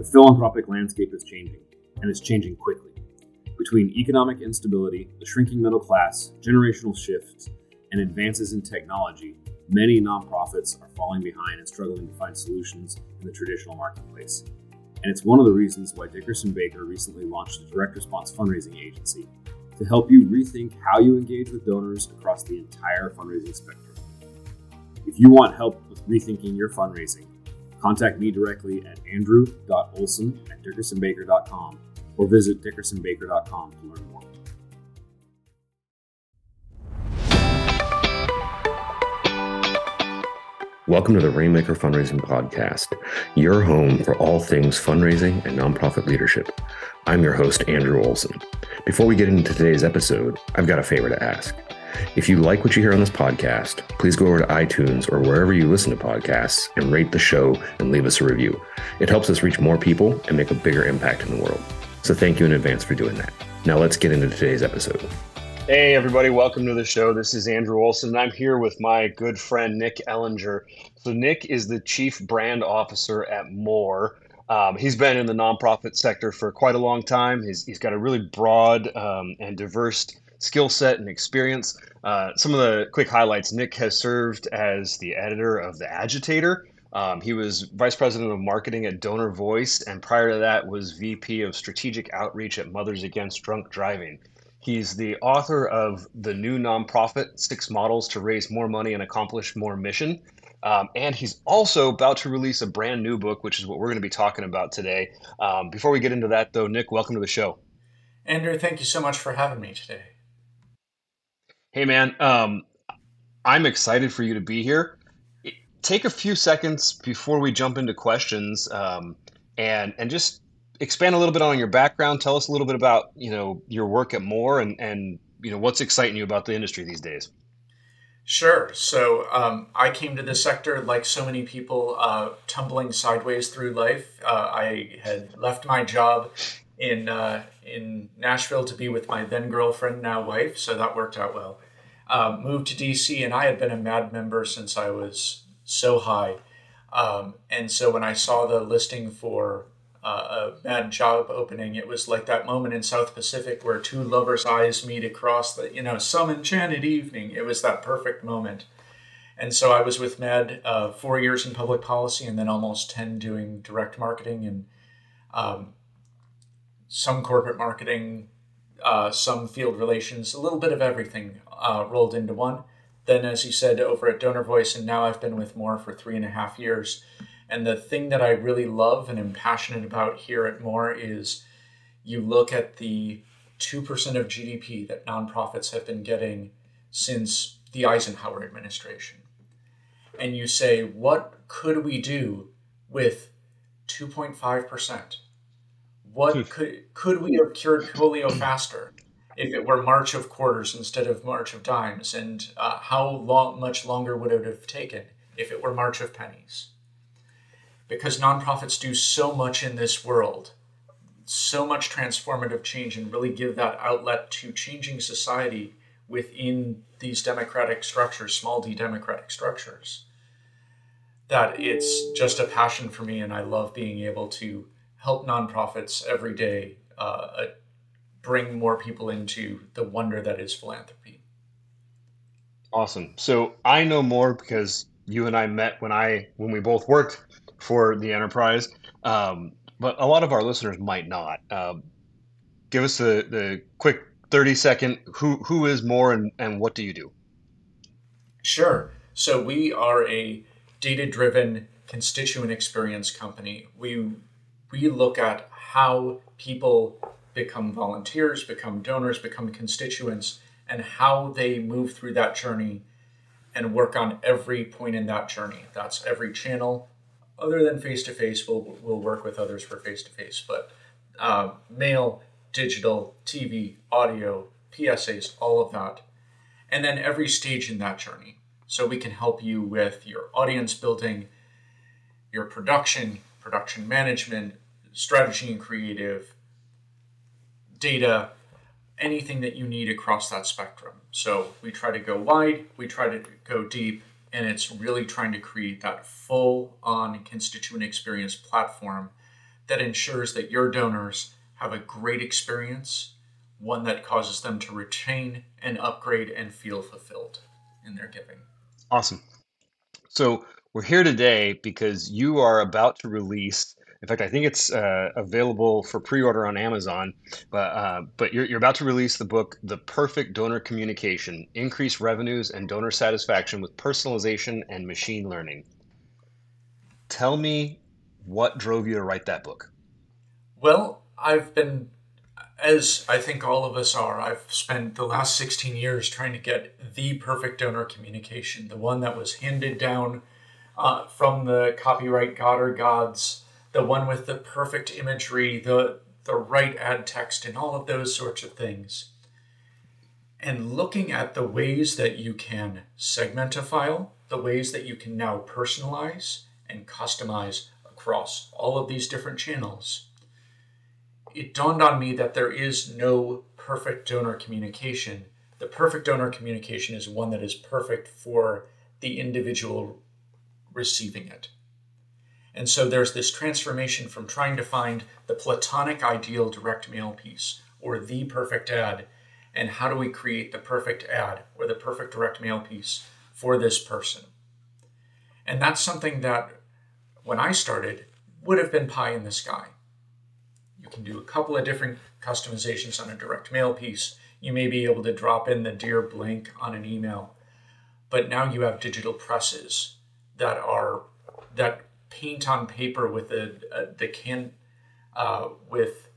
The philanthropic landscape is changing, and it's changing quickly. Between economic instability, the shrinking middle class, generational shifts, and advances in technology, many nonprofits are falling behind and struggling to find solutions in the traditional marketplace. And it's one of the reasons why Dickerson Bakker recently launched a direct response fundraising agency to help you rethink how you engage with donors across the entire fundraising spectrum. If you want help with rethinking your fundraising, contact me directly at andrew.olson at dickersonbakker.com or visit dickersonbakker.com to learn more. Welcome to the Rainmaker Fundraising Podcast, your home for all things fundraising and nonprofit leadership. I'm your host, Andrew Olson. Before we get into today's episode, I've got a favor to ask. If you like what you hear on this podcast, please go over to iTunes or wherever you listen to podcasts and rate the show and leave us a review. It helps us reach more people and make a bigger impact in the world. So thank you in advance for doing that. Now let's get into today's episode. Hey, everybody, welcome to the show. This is Andrew Olson, and I'm here with my good friend Nick Ellinger. So, Nick is the chief brand officer at Moore. Um, he's been in the nonprofit sector for quite a long time. He's, he's got a really broad um, and diverse skill set and experience. Uh, some of the quick highlights Nick has served as the editor of The Agitator. Um, he was vice president of marketing at Donor Voice, and prior to that was VP of strategic outreach at Mothers Against Drunk Driving. He's the author of the new nonprofit, Six Models to Raise More Money and Accomplish More Mission. Um, and he's also about to release a brand new book, which is what we're going to be talking about today. Um, before we get into that, though, Nick, welcome to the show. Andrew, thank you so much for having me today. Hey, man, um, I'm excited for you to be here. Take a few seconds before we jump into questions um, and, and just expand a little bit on your background. Tell us a little bit about you know your work at Moore and and you know what's exciting you about the industry these days. Sure. So um, I came to the sector like so many people, uh, tumbling sideways through life. Uh, I had left my job in uh, in Nashville to be with my then girlfriend, now wife, so that worked out well. Um, moved to DC, and I had been a MADD member since I was so high. Um, and so when I saw the listing for uh, a MADD job opening, it was like that moment in South Pacific where two lovers' eyes meet across the, you know, some enchanted evening. It was that perfect moment. And so I was with MADD uh, four years in public policy and then almost 10 doing direct marketing and um, some corporate marketing, uh, some field relations, a little bit of everything uh, rolled into one. Then, as you said, over at Donor Voice, and now I've been with Moore for three and a half years. And the thing that I really love and am passionate about here at Moore is you look at the 2% of GDP that nonprofits have been getting since the Eisenhower administration. And you say, what could we do with 2.5%? What hmm. could could we have cured polio faster if it were March of quarters instead of March of dimes? And uh, how long, much longer would it have taken if it were March of pennies? because nonprofits do so much in this world, so much transformative change, and really give that outlet to changing society within these democratic structures, small d democratic structures, that it's just a passion for me, and I love being able to help nonprofits every day uh, bring more people into the wonder that is philanthropy. Awesome. So I know Moore because you and I met when I when we both worked for the enterprise, um, but a lot of our listeners might not. Um, give us the, the quick 30 second who, who is Moore and, and what do you do? Sure. So we are a data driven constituent experience company. We, we look at how people become volunteers, become donors, become constituents, and how they move through that journey and work on every point in that journey. That's every channel, other than face to face, we'll we'll work with others for face to face. But uh, mail, digital, TV, audio, PSAs, all of that, and then every stage in that journey. So we can help you with your audience building, your production, production management, strategy and creative, data, anything that you need across that spectrum. So we try to go wide, we try to go deep, and it's really trying to create that full on constituent experience platform that ensures that your donors have a great experience, one that causes them to retain and upgrade and feel fulfilled in their giving. Awesome. So we're here today because you are about to release. In fact, I think it's uh, available for pre-order on Amazon. But uh, but you're, you're about to release the book, "The Perfect Donor Communication: Increase Revenues and Donor Satisfaction with Personalization and Machine Learning." Tell me what drove you to write that book. Well, I've been, as I think all of us are, I've spent the last 16 years trying to get the perfect donor communication, the one that was handed down uh, from the copyright god or gods, the one with the perfect imagery, the the right ad text, and all of those sorts of things. And looking at the ways that you can segment a file, the ways that you can now personalize and customize across all of these different channels, it dawned on me that there is no perfect donor communication. The perfect donor communication is one that is perfect for the individual receiving it. And so there's this transformation from trying to find the platonic ideal direct mail piece or the perfect ad, and how do we create the perfect ad or the perfect direct mail piece for this person. And that's something that when I started would have been pie in the sky. You can do a couple of different customizations on a direct mail piece. You may be able to drop in the dear blank on an email. But now you have digital presses that are that paint on paper with the uh, the can uh, with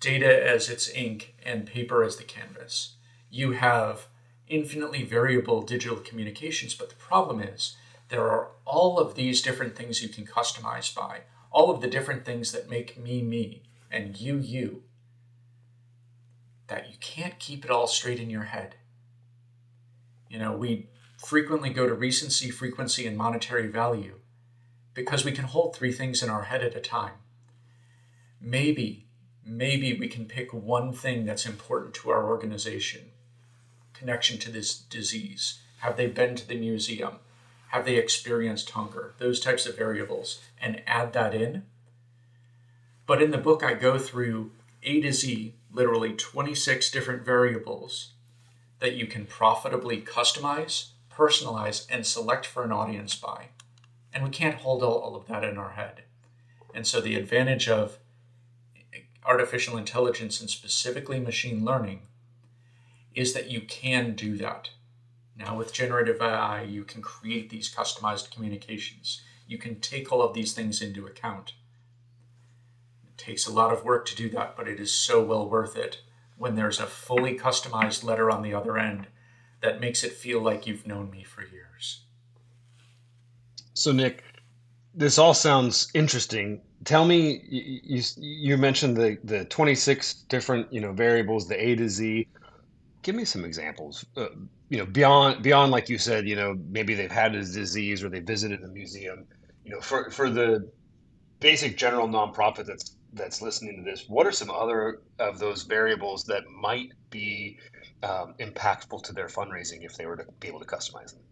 data as its ink and paper as the canvas. You have infinitely variable digital communications, but the problem is there are all of these different things you can customize by, all of the different things that make me me and you you, that you can't keep it all straight in your head. You know, we frequently go to recency, frequency, and monetary value because we can hold three things in our head at a time. Maybe, maybe we can pick one thing that's important to our organization connection to this disease. Have they been to the museum? Have they experienced hunger? Those types of variables, and add that in. But in the book, I go through A to Z, literally 26 different variables that you can profitably customize personalize, and select for an audience by. And we can't hold all, all of that in our head. And so the advantage of artificial intelligence and specifically machine learning is that you can do that. Now, with generative AI, you can create these customized communications. You can take all of these things into account. It takes a lot of work to do that, but it is so well worth it when there's a fully customized letter on the other end that makes it feel like you've known me for years. So, Nick, this all sounds interesting. Tell me, you you mentioned the the twenty six different you know variables, the A to Z. Give me some examples. Uh, you know, beyond beyond like you said, you know, maybe they've had a disease or they visited a museum. You know, for for the basic general nonprofit that's that's listening to this, what are some other of those variables that might be um, impactful to their fundraising if they were to be able to customize them?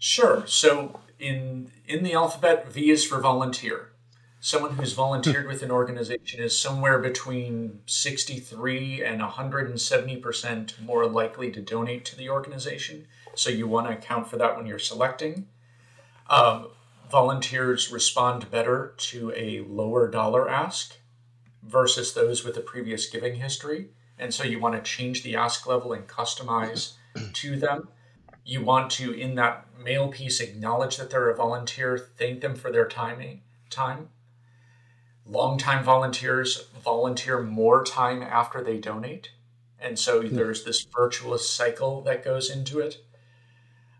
Sure. So in in the alphabet, V is for volunteer. Someone who's volunteered with an organization is somewhere between 63 and 170 percent more likely to donate to the organization. So you want to account for that when you're selecting. Um, volunteers respond better to a lower dollar ask versus those with a previous giving history and so you want to change the ask level and customize to them. You want to, in that mail piece, acknowledge that they're a volunteer, thank them for their timing, time. Longtime volunteers volunteer more time after they donate. And so hmm. there's this virtuous cycle that goes into it.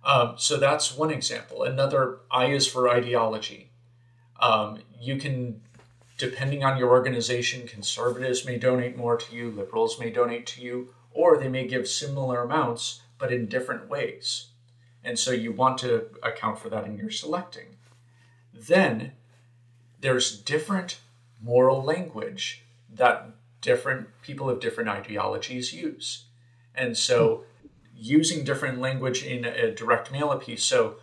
Um, so that's one example. Another I is for ideology. Um, you can depending on your organization, conservatives may donate more to you, liberals may donate to you, or they may give similar amounts but in different ways. And so you want to account for that in your selecting. Then there's different moral language that different people of different ideologies use. And so using different language in a direct mail piece. So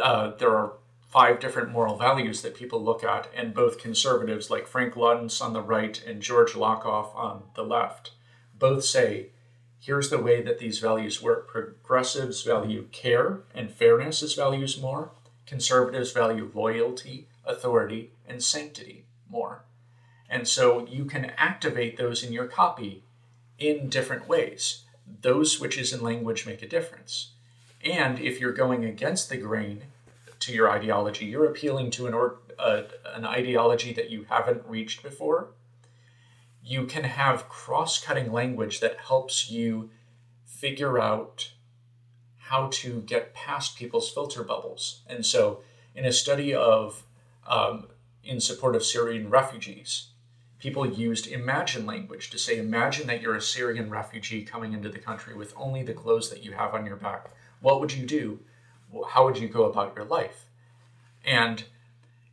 uh, there are five different moral values that people look at, and both conservatives like Frank Luntz on the right and George Lakoff on the left both say here's the way that these values work. Progressives value care and fairness as values more, conservatives value loyalty, authority, and sanctity more. And so you can activate those in your copy in different ways. Those switches in language make a difference. And if you're going against the grain to your ideology, you're appealing to an, or, uh, an ideology that you haven't reached before, you can have cross cutting language that helps you figure out how to get past people's filter bubbles. And so, in a study of um, in support of Syrian refugees, people used imagine language to say, Imagine that you're a Syrian refugee coming into the country with only the clothes that you have on your back. What would you do? How would you go about your life? And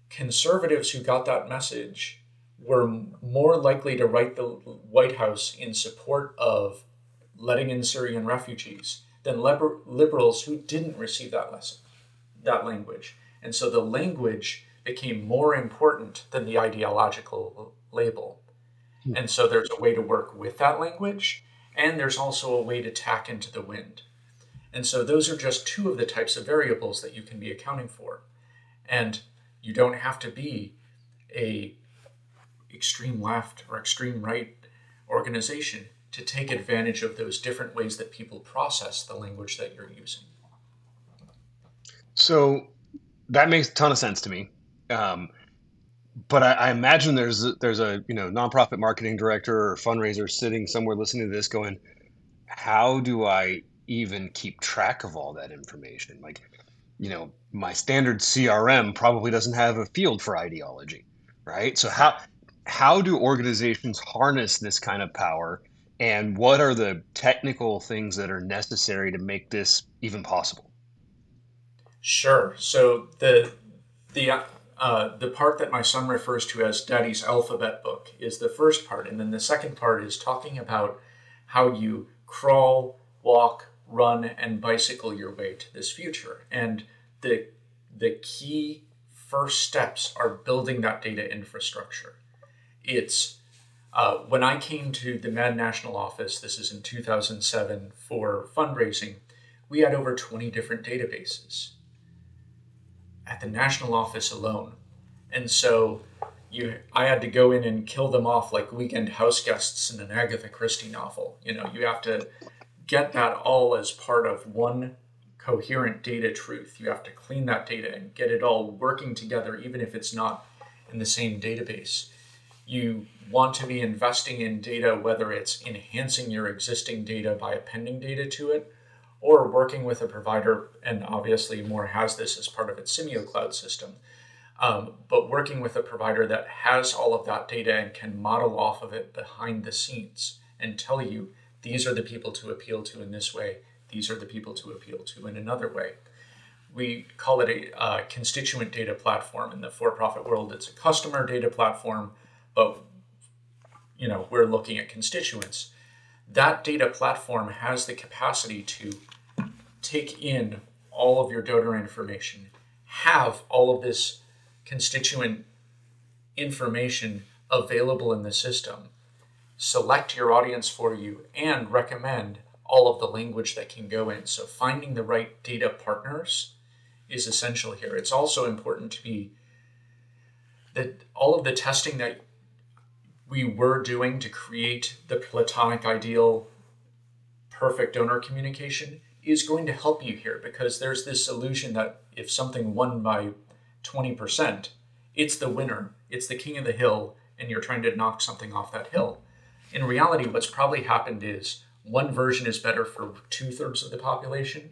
conservatives who got that message were more likely to write the White House in support of letting in Syrian refugees than liber- liberals who didn't receive that lesson, that language. And so the language became more important than the ideological label. Hmm. And so there's a way to work with that language, and there's also a way to tack into the wind. And so those are just two of the types of variables that you can be accounting for. And you don't have to be a extreme left or extreme right organization to take advantage of those different ways that people process the language that you're using. So that makes a ton of sense to me. Um, but I, I, imagine there's a, there's a you know nonprofit marketing director or fundraiser sitting somewhere listening to this, going, "How do I even keep track of all that information?" Like, you know, my standard CRM probably doesn't have a field for ideology, right? So how how do organizations harness this kind of power, and what are the technical things that are necessary to make this even possible? Sure. So the the uh, the part that my son refers to as Daddy's alphabet book is the first part, and then the second part is talking about how you crawl, walk, run, and bicycle your way to this future. And the the key first steps are building that data infrastructure. It's uh, when I came to the MADD National Office, this is in 2007 for fundraising, we had over 20 different databases at the national office alone. And so you I had to go in and kill them off like weekend house guests in an Agatha Christie novel. You know, you have to get that all as part of one coherent data truth. You have to clean that data and get it all working together, even if it's not in the same database. You want to be investing in data, whether it's enhancing your existing data by appending data to it, or working with a provider, and obviously Moore has this as part of its Simio cloud system, um, but working with a provider that has all of that data and can model off of it behind the scenes and tell you these are the people to appeal to in this way, these are the people to appeal to in another way. We call it a uh, constituent data platform. In the for profit world, it's a customer data platform, but you know we're looking at constituents. That data platform has the capacity to take in all of your donor information, have all of this constituent information available in the system, select your audience for you, and recommend all of the language that can go in. So, finding the right data partners is essential here. It's also important to be that all of the testing that we were doing to create the platonic ideal perfect donor communication is going to help you here because there's this illusion that if something won by 20%, it's the winner, it's the king of the hill, and you're trying to knock something off that hill. In reality, what's probably happened is one version is better for two thirds of the population,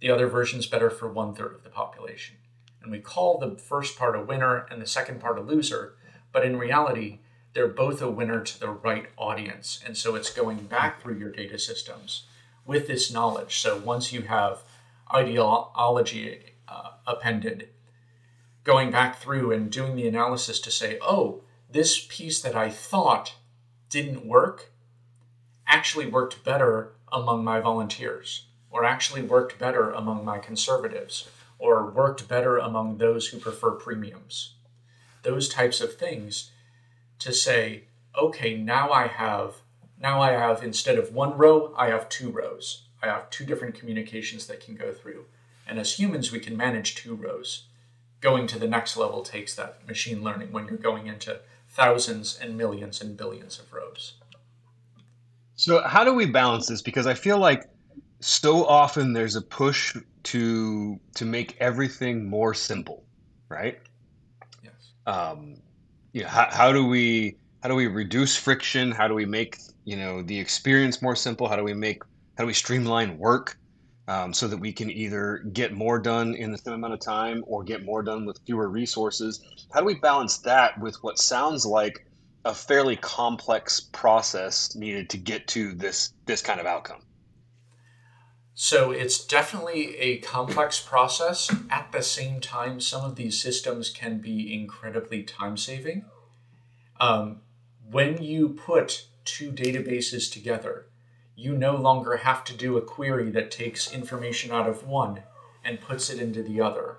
the other version is better for one third of the population. And we call the first part a winner and the second part a loser, but in reality, they're both a winner to the right audience. And so it's going back through your data systems with this knowledge. So once you have ideology uh, appended, going back through and doing the analysis to say, oh, this piece that I thought didn't work actually worked better among my volunteers, or actually worked better among my conservatives, or worked better among those who prefer premiums. Those types of things to say, okay, now I have now I have instead of one row, I have two rows. I have two different communications that can go through. And as humans, we can manage two rows. Going to the next level takes that machine learning when you're going into thousands and millions and billions of rows. So, how do we balance this? Because I feel like so often there's a push to to make everything more simple, right? Yes. Um, you know, how, how do we how do we reduce friction? How do we make you know the experience more simple? How do we make how do we streamline work um, so that we can either get more done in the same amount of time or get more done with fewer resources? How do we balance that with what sounds like a fairly complex process needed to get to this this kind of outcome? So it's definitely a complex process. At the same time, some of these systems can be incredibly time saving. Um, when you put two databases together, you no longer have to do a query that takes information out of one and puts it into the other.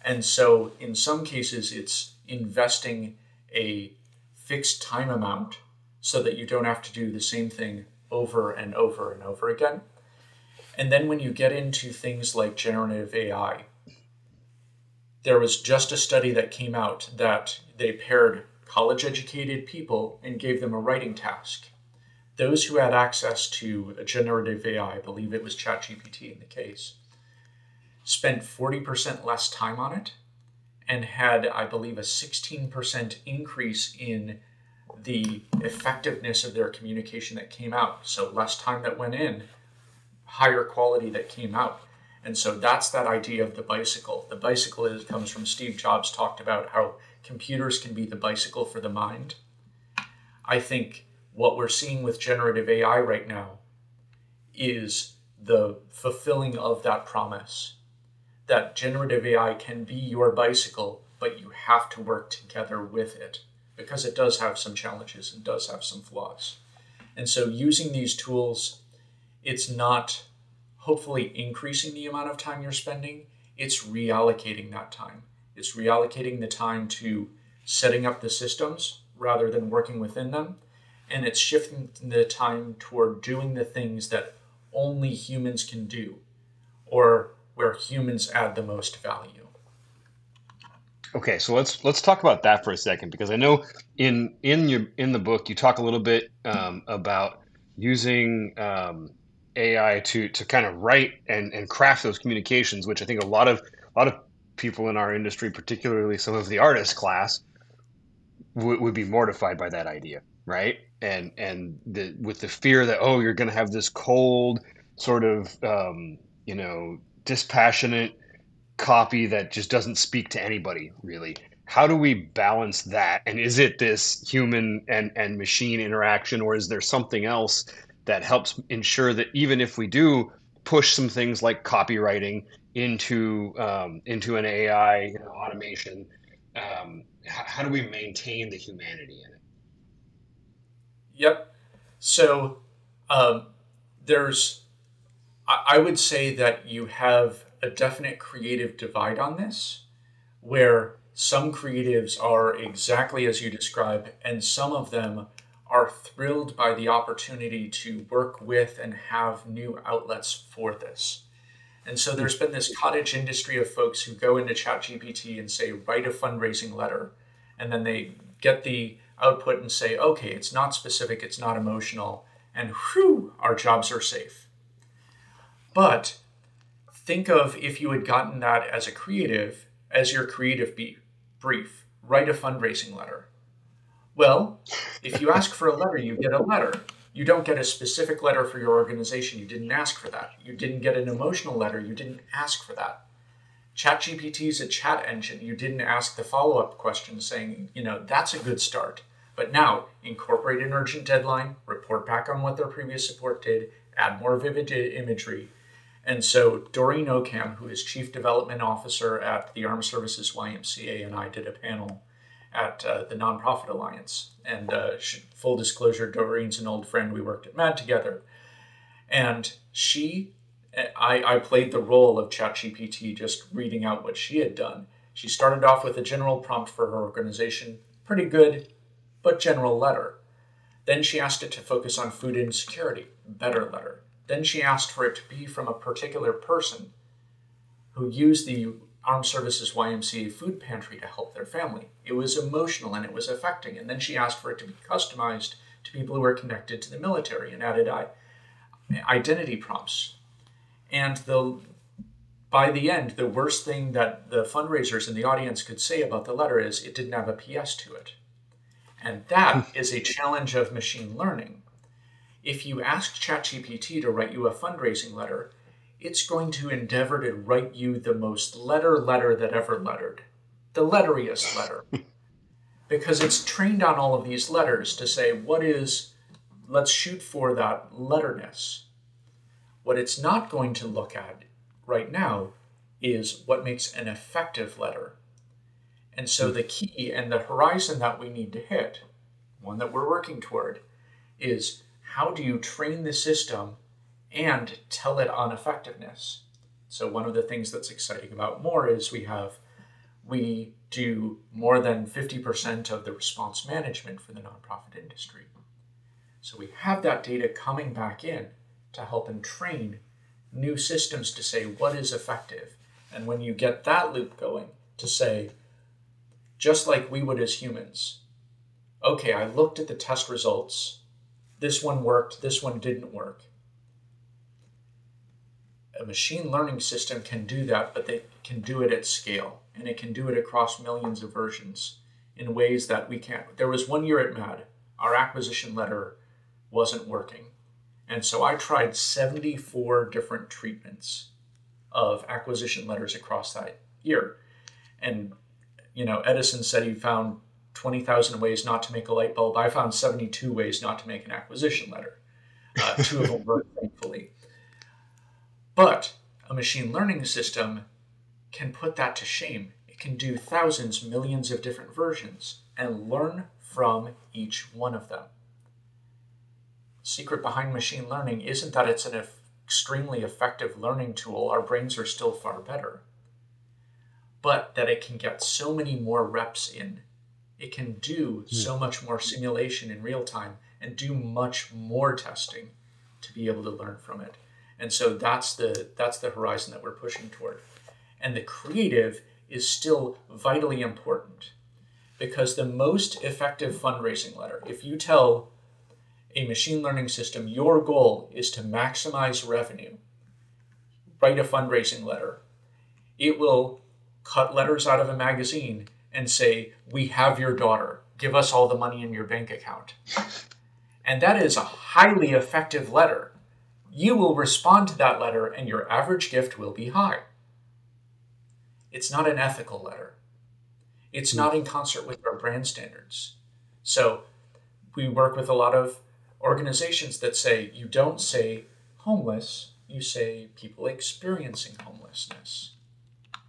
And so, in some cases, it's investing a fixed time amount so that you don't have to do the same thing over and over and over again. And then, when you get into things like generative AI, there was just a study that came out that they paired college educated people and gave them a writing task. Those who had access to a generative AI, I believe it was ChatGPT in the case, spent 40% less time on it and had, I believe, a 16% increase in the effectiveness of their communication that came out. So, less time that went in, higher quality that came out. And so that's that idea of the bicycle. The bicycle is, comes from Steve Jobs talked about how computers can be the bicycle for the mind. I think what we're seeing with generative AI right now is the fulfilling of that promise that generative AI can be your bicycle, but you have to work together with it because it does have some challenges and does have some flaws. And so using these tools, it's not hopefully increasing the amount of time you're spending, it's reallocating that time. It's reallocating the time to setting up the systems rather than working within them. And it's shifting the time toward doing the things that only humans can do or where humans add the most value. Okay, so let's let's talk about that for a second because I know in in your in the book you talk a little bit um, about using um, AI to to kind of write and, and craft those communications, which I think a lot of a lot of people in our industry, particularly some of the artist class, w- would be mortified by that idea, right? And and the with the fear that oh you're going to have this cold sort of um, you know dispassionate copy that just doesn't speak to anybody really. How do we balance that? And is it this human and, and machine interaction, or is there something else that helps ensure that even if we do push some things like copywriting into um, into an AI you know, automation, um, how, how do we maintain the humanity in it? Yep. So um, there's, I, I would say that you have a definite creative divide on this, where some creatives are exactly as you describe, and some of them are thrilled by the opportunity to work with and have new outlets for this. And so there's been this cottage industry of folks who go into ChatGPT and say, write a fundraising letter. And then they get the output and say, okay, it's not specific, it's not emotional, and whew, our jobs are safe. But think of if you had gotten that as a creative, as your creative be- brief, write a fundraising letter. Well, if you ask for a letter, you get a letter. You don't get a specific letter for your organization. You didn't ask for that. You didn't get an emotional letter. You didn't ask for that. ChatGPT is a chat engine. You didn't ask the follow up question saying, you know, that's a good start. But now incorporate an urgent deadline, report back on what their previous support did, add more vivid imagery. And so Doreen Ocam, who is Chief Development Officer at the Armed Services YMCA, and I did a panel at uh, the Nonprofit Alliance. And uh, full disclosure, Doreen's an old friend. We worked at MADD together. And she I, I played the role of ChatGPT just reading out what she had done. She started off with a general prompt for her organization, pretty good, but general letter. Then she asked it to focus on food insecurity, better letter. Then she asked for it to be from a particular person who used the Armed Services YMCA food pantry to help their family. It was emotional and it was affecting. And then she asked for it to be customized to people who are connected to the military and added identity prompts. And the by the end, the worst thing that the fundraisers in the audience could say about the letter is it didn't have a PS to it. And that is a challenge of machine learning. If you ask ChatGPT to write you a fundraising letter, it's going to endeavor to write you the most letter letter that ever lettered, the letteriest letter. because it's trained on all of these letters to say, what is, let's shoot for that letterness. What it's not going to look at right now is what makes an effective letter. And so the key and the horizon that we need to hit, one that we're working toward, is how do you train the system and tell it on effectiveness. So one of the things that's exciting about Moore is we have we do more than 50% of the response management for the nonprofit industry. So we have that data coming back in to help and train new systems to say what is effective. And when you get that loop going to say, just like we would as humans, okay, I looked at the test results. This one worked, this one didn't work a machine learning system can do that, but they can do it at scale and it can do it across millions of versions in ways that we can't. There was one year at MADD, our acquisition letter wasn't working. And so I tried 74 different treatments of acquisition letters across that year. And, you know, Edison said he found 20,000 ways not to make a light bulb. I found 72 ways not to make an acquisition letter. Uh, two of them worked, thankfully. But a machine learning system can put that to shame. It can do thousands, millions of different versions and learn from each one of them. The secret behind machine learning isn't that it's an extremely effective learning tool, our brains are still far better, but that it can get so many more reps in. It can do hmm. so much more simulation in real time and do much more testing to be able to learn from it. And so that's the that's the horizon that we're pushing toward. And the creative is still vitally important because the most effective fundraising letter, if you tell a machine learning system your goal is to maximize revenue, write a fundraising letter. It will cut letters out of a magazine and say, We have your daughter. Give us all the money in your bank account. And that is a highly effective letter you will respond to that letter and your average gift will be high. It's not an ethical letter. It's not in concert with our brand standards. So we work with a lot of organizations that say you don't say homeless, you say people experiencing homelessness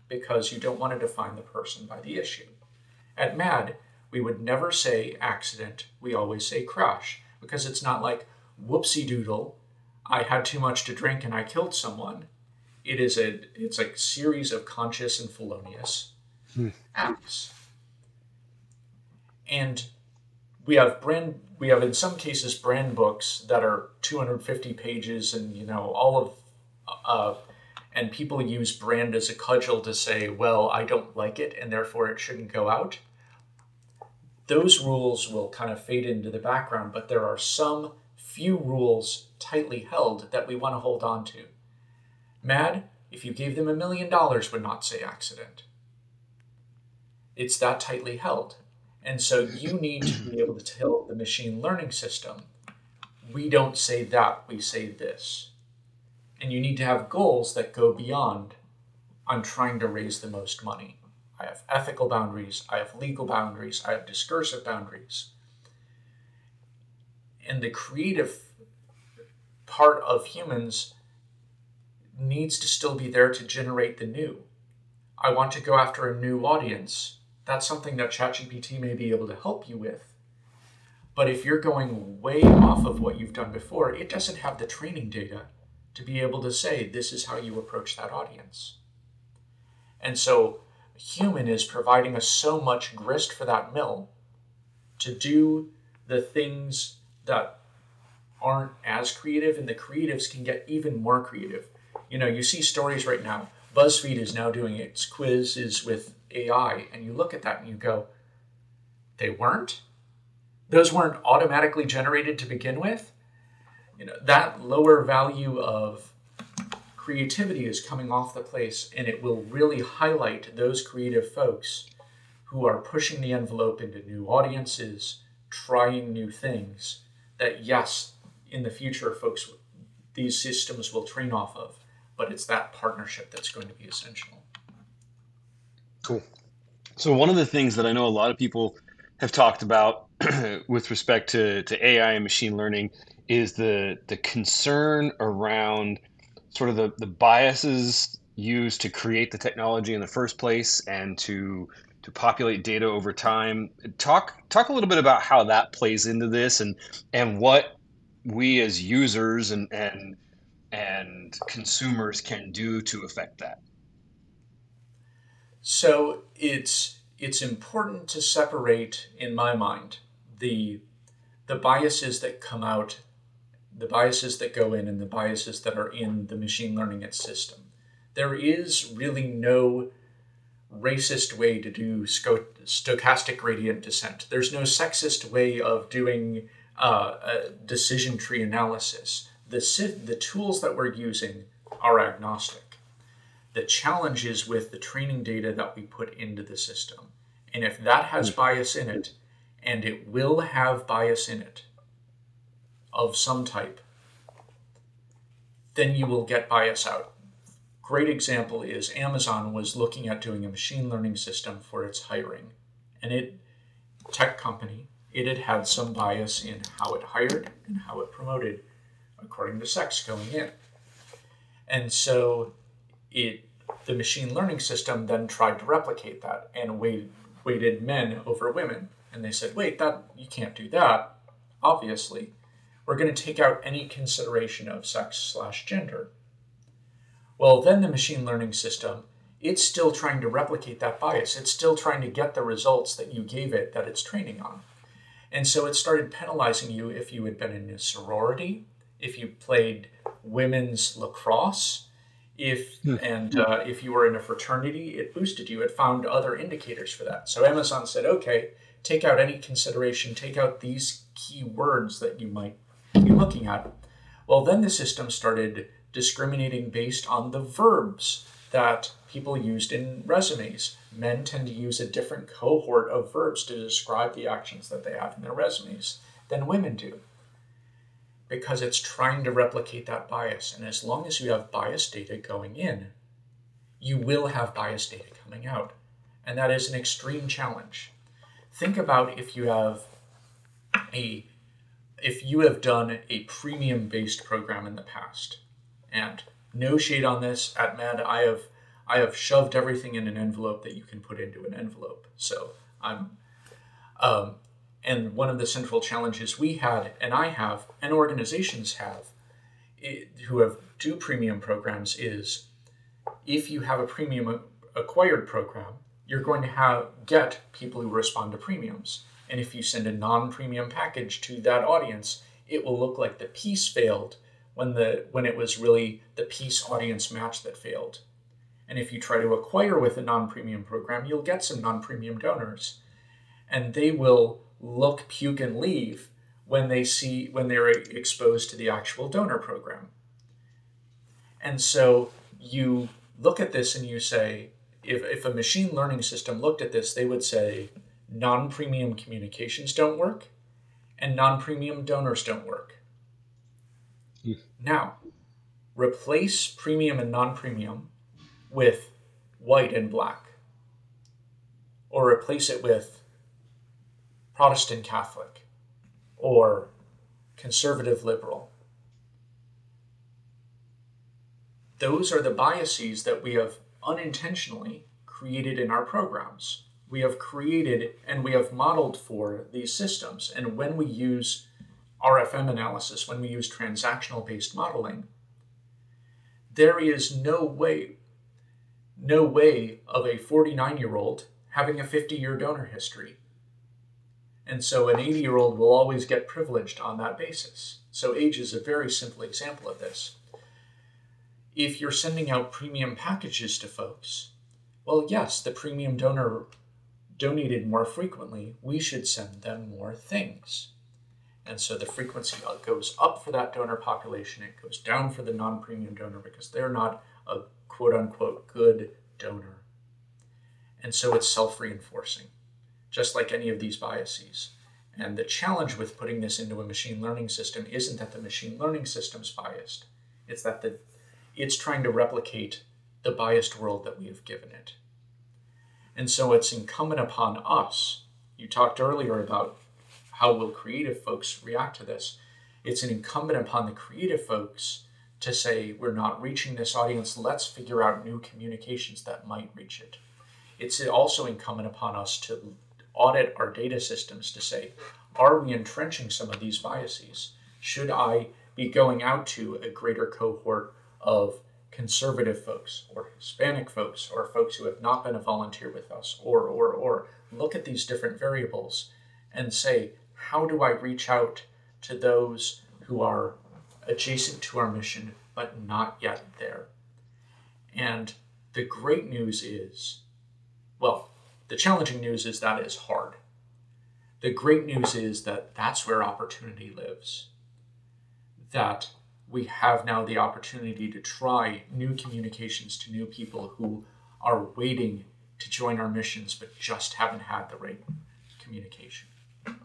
because you don't want to define the person by the issue. At MADD, we would never say accident, we always say crash because it's not like whoopsie doodle, I had too much to drink and I killed someone. It is a it's a series of conscious and felonious hmm. acts. And we have brand we have in some cases brand books that are 250 pages and you know all of uh, and people use brand as a cudgel to say well i don't like it and therefore it shouldn't go out those rules will kind of fade into the background but there are some few rules tightly held that we want to hold on to. MADD, if you gave them a million dollars, would not say accident. It's that tightly held. And so you need to be able to tell the machine learning system, we don't say that, we say this. And you need to have goals that go beyond, I'm trying to raise the most money. I have ethical boundaries, I have legal boundaries, I have discursive boundaries and the creative part of humans needs to still be there to generate the new. I want to go after a new audience. That's something that ChatGPT may be able to help you with. But if you're going way off of what you've done before, it doesn't have the training data to be able to say, this is how you approach that audience. And so, human is providing us so much grist for that mill to do the things that aren't as creative, and the creatives can get even more creative. You know, you see stories right now. BuzzFeed is now doing its quizzes with AI, and you look at that and you go, they weren't? Those weren't automatically generated to begin with? You know, that lower value of creativity is coming off the place, and it will really highlight those creative folks who are pushing the envelope into new audiences, trying new things. That, yes, in the future, folks, these systems will train off of, but it's that partnership that's going to be essential. Cool. So, one of the things that I know a lot of people have talked about with respect to, to AI and machine learning is the, the concern around sort of the, the biases used to create the technology in the first place and to to populate data over time. Talk talk a little bit about how that plays into this and and what we as users and and and consumers can do to affect that. So it's it's important to separate, in my mind, the the biases that come out, the biases that go in, and the biases that are in the machine learning system. There is really no racist way to do stochastic gradient descent. There's no sexist way of doing uh, decision tree analysis. The, the tools that we're using are agnostic. The challenge is with the training data that we put into the system. And if that has hmm. bias in it, and it will have bias in it of some type, then you will get bias out great example is Amazon was looking at doing a machine learning system for its hiring. And it, tech company, it had had some bias in how it hired and how it promoted according to sex going in. And so it the machine learning system then tried to replicate that and weighted, weighted men over women. And they said, wait, that you can't do that, obviously. We're going to take out any consideration of sex slash gender well, then the machine learning system, it's still trying to replicate that bias. It's still trying to get the results that you gave it that it's training on. And so it started penalizing you if you had been in a sorority, if you played women's lacrosse, if hmm. and uh, if you were in a fraternity, it boosted you. It found other indicators for that. So Amazon said, okay, take out any consideration, take out these key words that you might be looking at. Well, then the system started discriminating based on the verbs that people used in resumes. Men tend to use a different cohort of verbs to describe the actions that they have in their resumes than women do because it's trying to replicate that bias. And as long as you have biased data going in, you will have biased data coming out. And that is an extreme challenge. Think about if you have a if you have done a premium based program in the past and no shade on this at MADD. I have I have shoved everything in an envelope that you can put into an envelope. So I'm um, and one of the central challenges we had and I have and organizations have it, who have do premium programs is if you have a premium acquired program, you're going to have get people who respond to premiums. And if you send a non-premium package to that audience, it will look like the piece failed when the when it was really the piece audience match that failed. And if you try to acquire with a non-premium program, you'll get some non-premium donors. And they will look, puke, and leave when they see when they're exposed to the actual donor program. And so you look at this and you say, if, if a machine learning system looked at this, they would say non-premium communications don't work and non-premium donors don't work. Now, replace premium and non premium with white and black, or replace it with Protestant Catholic or conservative liberal. Those are the biases that we have unintentionally created in our programs. We have created and we have modeled for these systems. And when we use RFM analysis, when we use transactional based modeling, there is no way, no way of a 49 year old having a 50 year donor history. And so an 80 year old will always get privileged on that basis. So age is a very simple example of this. If you're sending out premium packages to folks, well, yes, the premium donor donated more frequently, we should send them more things. And so the frequency goes up for that donor population, it goes down for the non premium donor because they're not a quote unquote good donor. And so it's self reinforcing, just like any of these biases. And the challenge with putting this into a machine learning system isn't that the machine learning system's biased, it's that the, it's trying to replicate the biased world that we have given it. And so it's incumbent upon us. You talked earlier about how will creative folks react to this. It's an incumbent upon the creative folks to say, we're not reaching this audience, let's figure out new communications that might reach it. It's also incumbent upon us to audit our data systems to say, are we entrenching some of these biases? Should I be going out to a greater cohort of conservative folks or Hispanic folks or folks who have not been a volunteer with us or or or look at these different variables and say how do I reach out to those who are adjacent to our mission but not yet there and the great news is well the challenging news is that is hard the great news is that that's where opportunity lives that we have now the opportunity to try new communications to new people who are waiting to join our missions but just haven't had the right communication.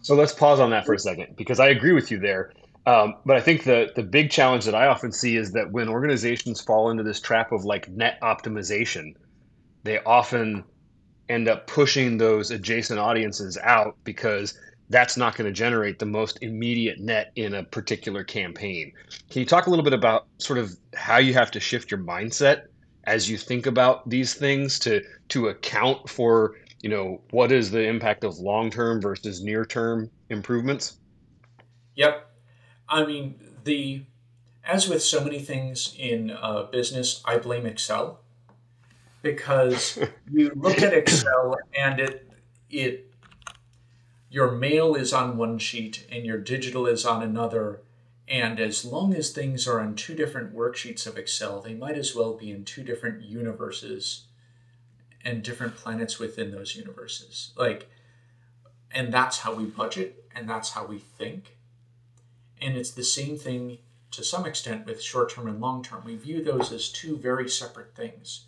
So let's pause on that for a second because I agree with you there. Um, but I think the the big challenge that I often see is that when organizations fall into this trap of like net optimization, they often end up pushing those adjacent audiences out because that's not going to generate the most immediate net in a particular campaign. Can you talk a little bit about sort of how you have to shift your mindset as you think about these things to to account for, you know, what is the impact of long-term versus near-term improvements? Yep. I mean, the as with so many things in uh, business, I blame Excel because you look at Excel and it it your mail is on one sheet and your digital is on another. And as long as things are on two different worksheets of Excel, they might as well be in two different universes and different planets within those universes. Like, and that's how we budget and that's how we think. And it's the same thing to some extent with short term and long term. We view those as two very separate things.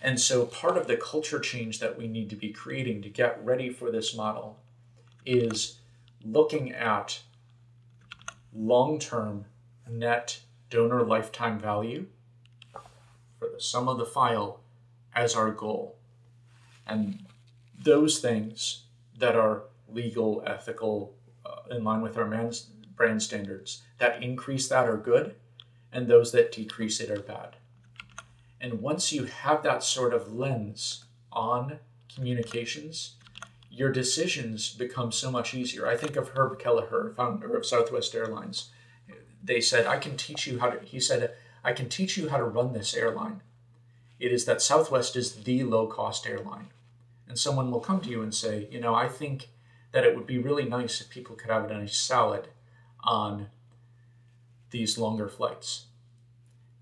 And so part of the culture change that we need to be creating to get ready for this model is looking at long term net donor lifetime value for the sum of the file as our goal. And those things that are legal, ethical, uh, in line with our brand standards, that increase that are good, and those that decrease it are bad. And once you have that sort of lens on communications, your decisions become so much easier. I think of Herb Kelleher, founder of Southwest Airlines. They said, I can teach you how to, he said, I can teach you how to run this airline. It is that Southwest is the low cost airline. And someone will come to you and say, you know, I think that it would be really nice if people could have a nice salad on these longer flights.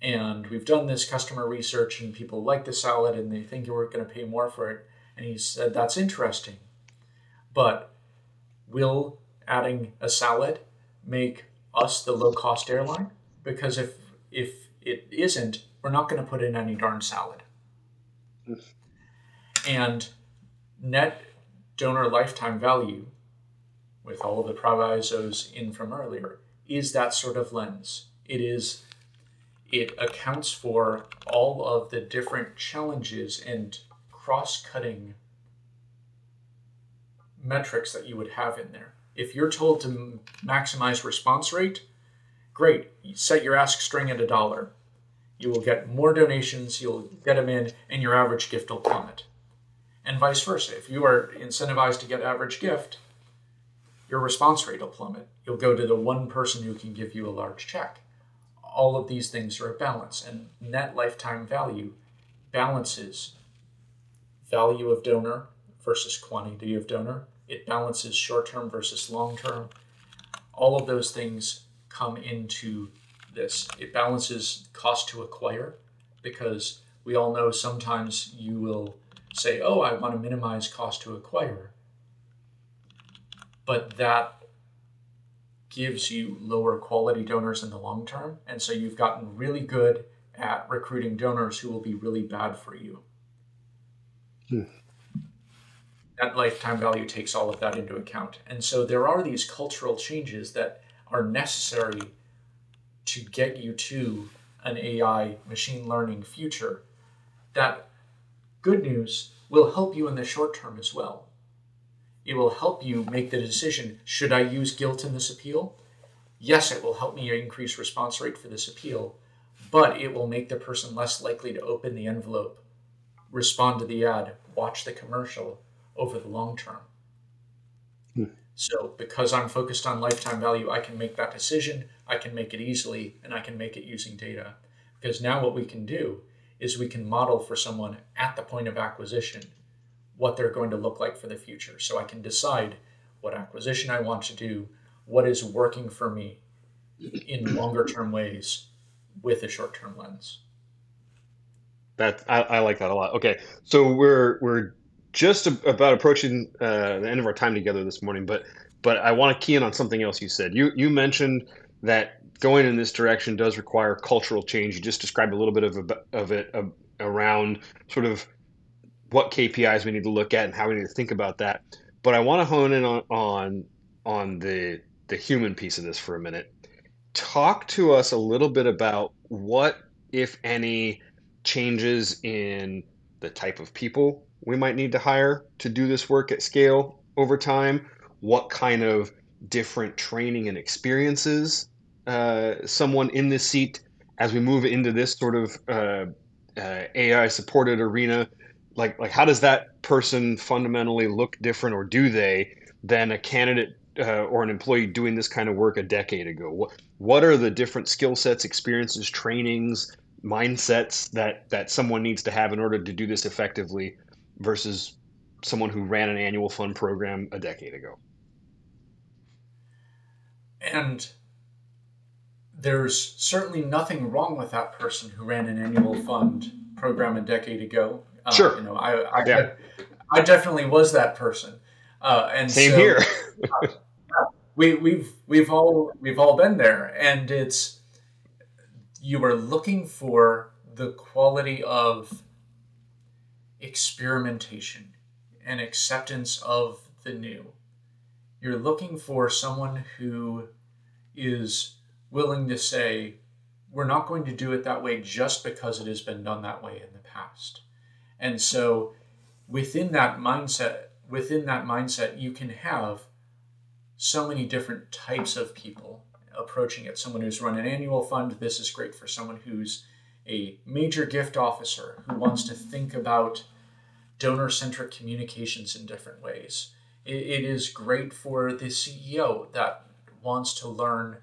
And we've done this customer research, and people like the salad and they think you're going to pay more for it. And he said, That's interesting. But will adding a salad make us the low cost airline? Because if if it isn't, we're not going to put in any darn salad. Mm. and net donor lifetime value, with all of the provisos in from earlier, is that sort of lens. It is it accounts for all of the different challenges and cross-cutting metrics that you would have in there. If you're told to maximize response rate, great. set your ask string at a dollar. You will get more donations, you'll get them in, and your average gift will plummet. And vice versa. If you are incentivized to get average gift, your response rate will plummet. You'll go to the one person who can give you a large check. all of these things are a balance, and net lifetime value balances value of donor versus quantity of donor. It balances short term versus long term. All of those things come into this. It balances cost to acquire because we all know sometimes you will say, oh, I want to minimize cost to acquire. But that gives you lower quality donors in the long term. And so you've gotten really good at recruiting donors who will be really bad for you. Hmm. That lifetime value takes all of that into account. And so there are these cultural changes that are necessary to get you to an AI machine learning future that good news will help you in the short term as well. It will help you make the decision should I use guilt in this appeal? Yes, it will help me increase response rate for this appeal, but it will make the person less likely to open the envelope, respond to the ad, watch the commercial over the long term. Hmm. So, because I'm focused on lifetime value, I can make that decision, I can make it easily, and I can make it using data. Because now what we can do is we can model for someone at the point of acquisition what they're going to look like for the future. So I can decide what acquisition I want to do, what is working for me in longer term ways with a short term lens. That I, I, like that a lot. Okay, so we're we're just about approaching uh, the end of our time together this morning, but but I want to key in on something else you said. You you mentioned that going in this direction does require cultural change. You just described a little bit of of it uh, around sort of what KPIs we need to look at and how we need to think about that. But I want to hone in on on on the the human piece of this for a minute. Talk to us a little bit about what, if any, changes in the type of people we might need to hire to do this work at scale over time. What kind of different training and experiences uh, someone in this seat as we move into this sort of uh, uh, AI supported arena like like how does that person fundamentally look different or do they than a candidate uh, or an employee doing this kind of work a decade ago what what are the different skill sets experiences trainings mindsets that that someone needs to have in order to do this effectively versus someone who ran an annual fund program a decade ago and there's certainly nothing wrong with that person who ran an annual fund program a decade ago uh, sure. You know, I I, yeah. I definitely was that person. Uh, and same so, here. uh, we we've we've all we've all been there, and it's you are looking for the quality of experimentation and acceptance of the new. You're looking for someone who is willing to say, we're not going to do it that way just because it has been done that way in the past. And so within that mindset, within that mindset, you can have so many different types of people approaching it. Someone who's run an annual fund, this is great for someone who's a major gift officer who wants to think about donor centric communications in different ways. It, is great for the CEO that wants to learn,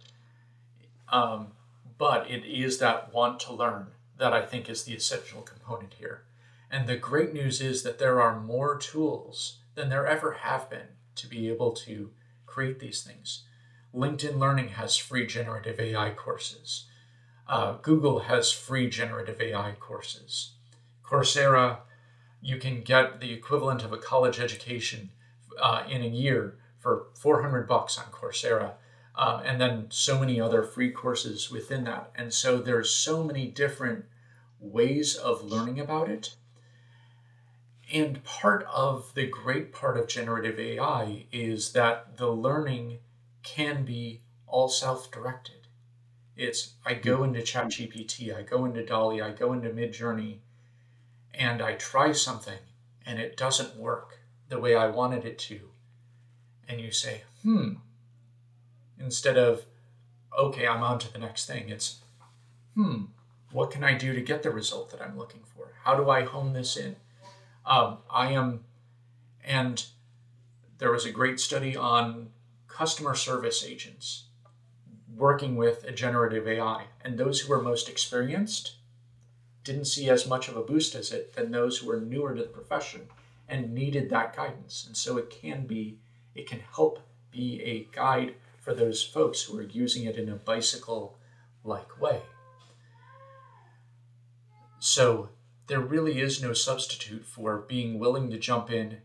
um, but it is that want to learn that I think is the essential component here. And the great news is that there are more tools than there ever have been to be able to create these things. LinkedIn Learning has free generative AI courses. Uh, Google has free generative AI courses. Coursera, you can get the equivalent of a college education uh, in a year for 400 bucks on Coursera. Um, and then so many other free courses within that. And so there's so many different ways of learning about it and part of the great part of generative AI is that the learning can be all self directed. It's I go into ChatGPT, I go into DALL-E, I go into Midjourney, and I try something and it doesn't work the way I wanted it to. And you say, hmm, instead of, okay, I'm on to the next thing, it's, hmm, what can I do to get the result that I'm looking for? How do I hone this in? Um, I am, and there was a great study on customer service agents. Working with a generative AI. And those who were most experienced didn't see as much of a boost as it than those who were newer to the profession and needed that guidance. And so it can be, it can help be a guide for those folks who are using it in a bicycle like way. So there really is no substitute for being willing to jump in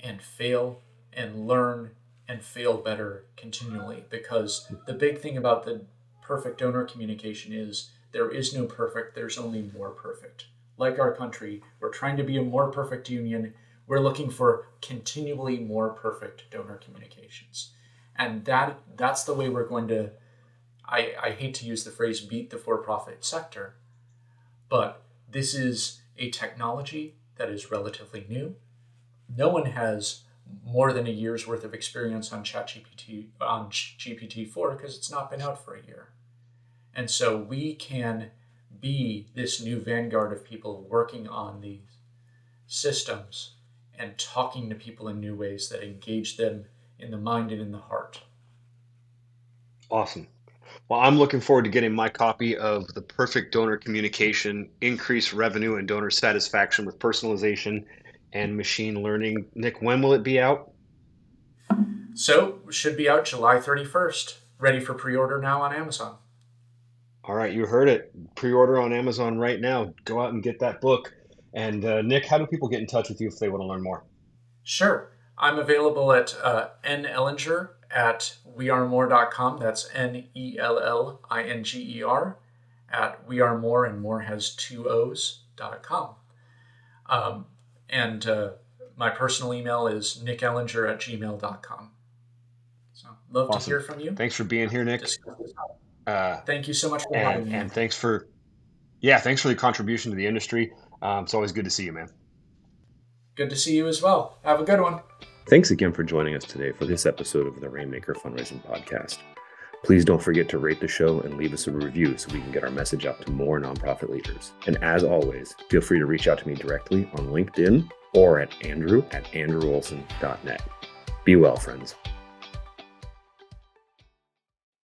and fail and learn and fail better continually because the big thing about the perfect donor communication is there is no perfect, there's only more perfect. Like our country, we're trying to be a more perfect union. We're looking for continually more perfect donor communications. And that that's the way we're going to I, I hate to use the phrase beat the for-profit sector, but this is a technology that is relatively new. No one has more than a year's worth of experience on ChatGPT on GPT-4 because it's not been out for a year. And so we can be this new vanguard of people working on these systems and talking to people in new ways that engage them in the mind and in the heart. Awesome. Well, I'm looking forward to getting my copy of The Perfect Donor Communication Increase Revenue and Donor Satisfaction with Personalization and Machine Learning. Nick, when will it be out? So, should be out July 31st. Ready for pre order now on Amazon. All right, you heard it. Pre order on Amazon right now. Go out and get that book. And uh, Nick, how do people get in touch with you if they want to learn more? Sure. I'm available at uh, N. Ellinger at wearemoore.com. That's N E L L I N G E R at wearemoore, and Moore has two O's.com. Um, and uh, my personal email is nickellinger at gmail.com. So, love awesome. to hear from you. Thanks for being here, Nick. Uh, Thank you so much for and, having me. And thanks for, yeah, thanks for the contribution to the industry. Um, it's always good to see you, man. Good to see you as well. Have a good one. Thanks again for joining us today for this episode of the Rainmaker Fundraising Podcast. Please don't forget to rate the show and leave us a review so we can get our message out to more nonprofit leaders. And as always, feel free to reach out to me directly on LinkedIn or at andrew at andrewolson.net. Be well, friends.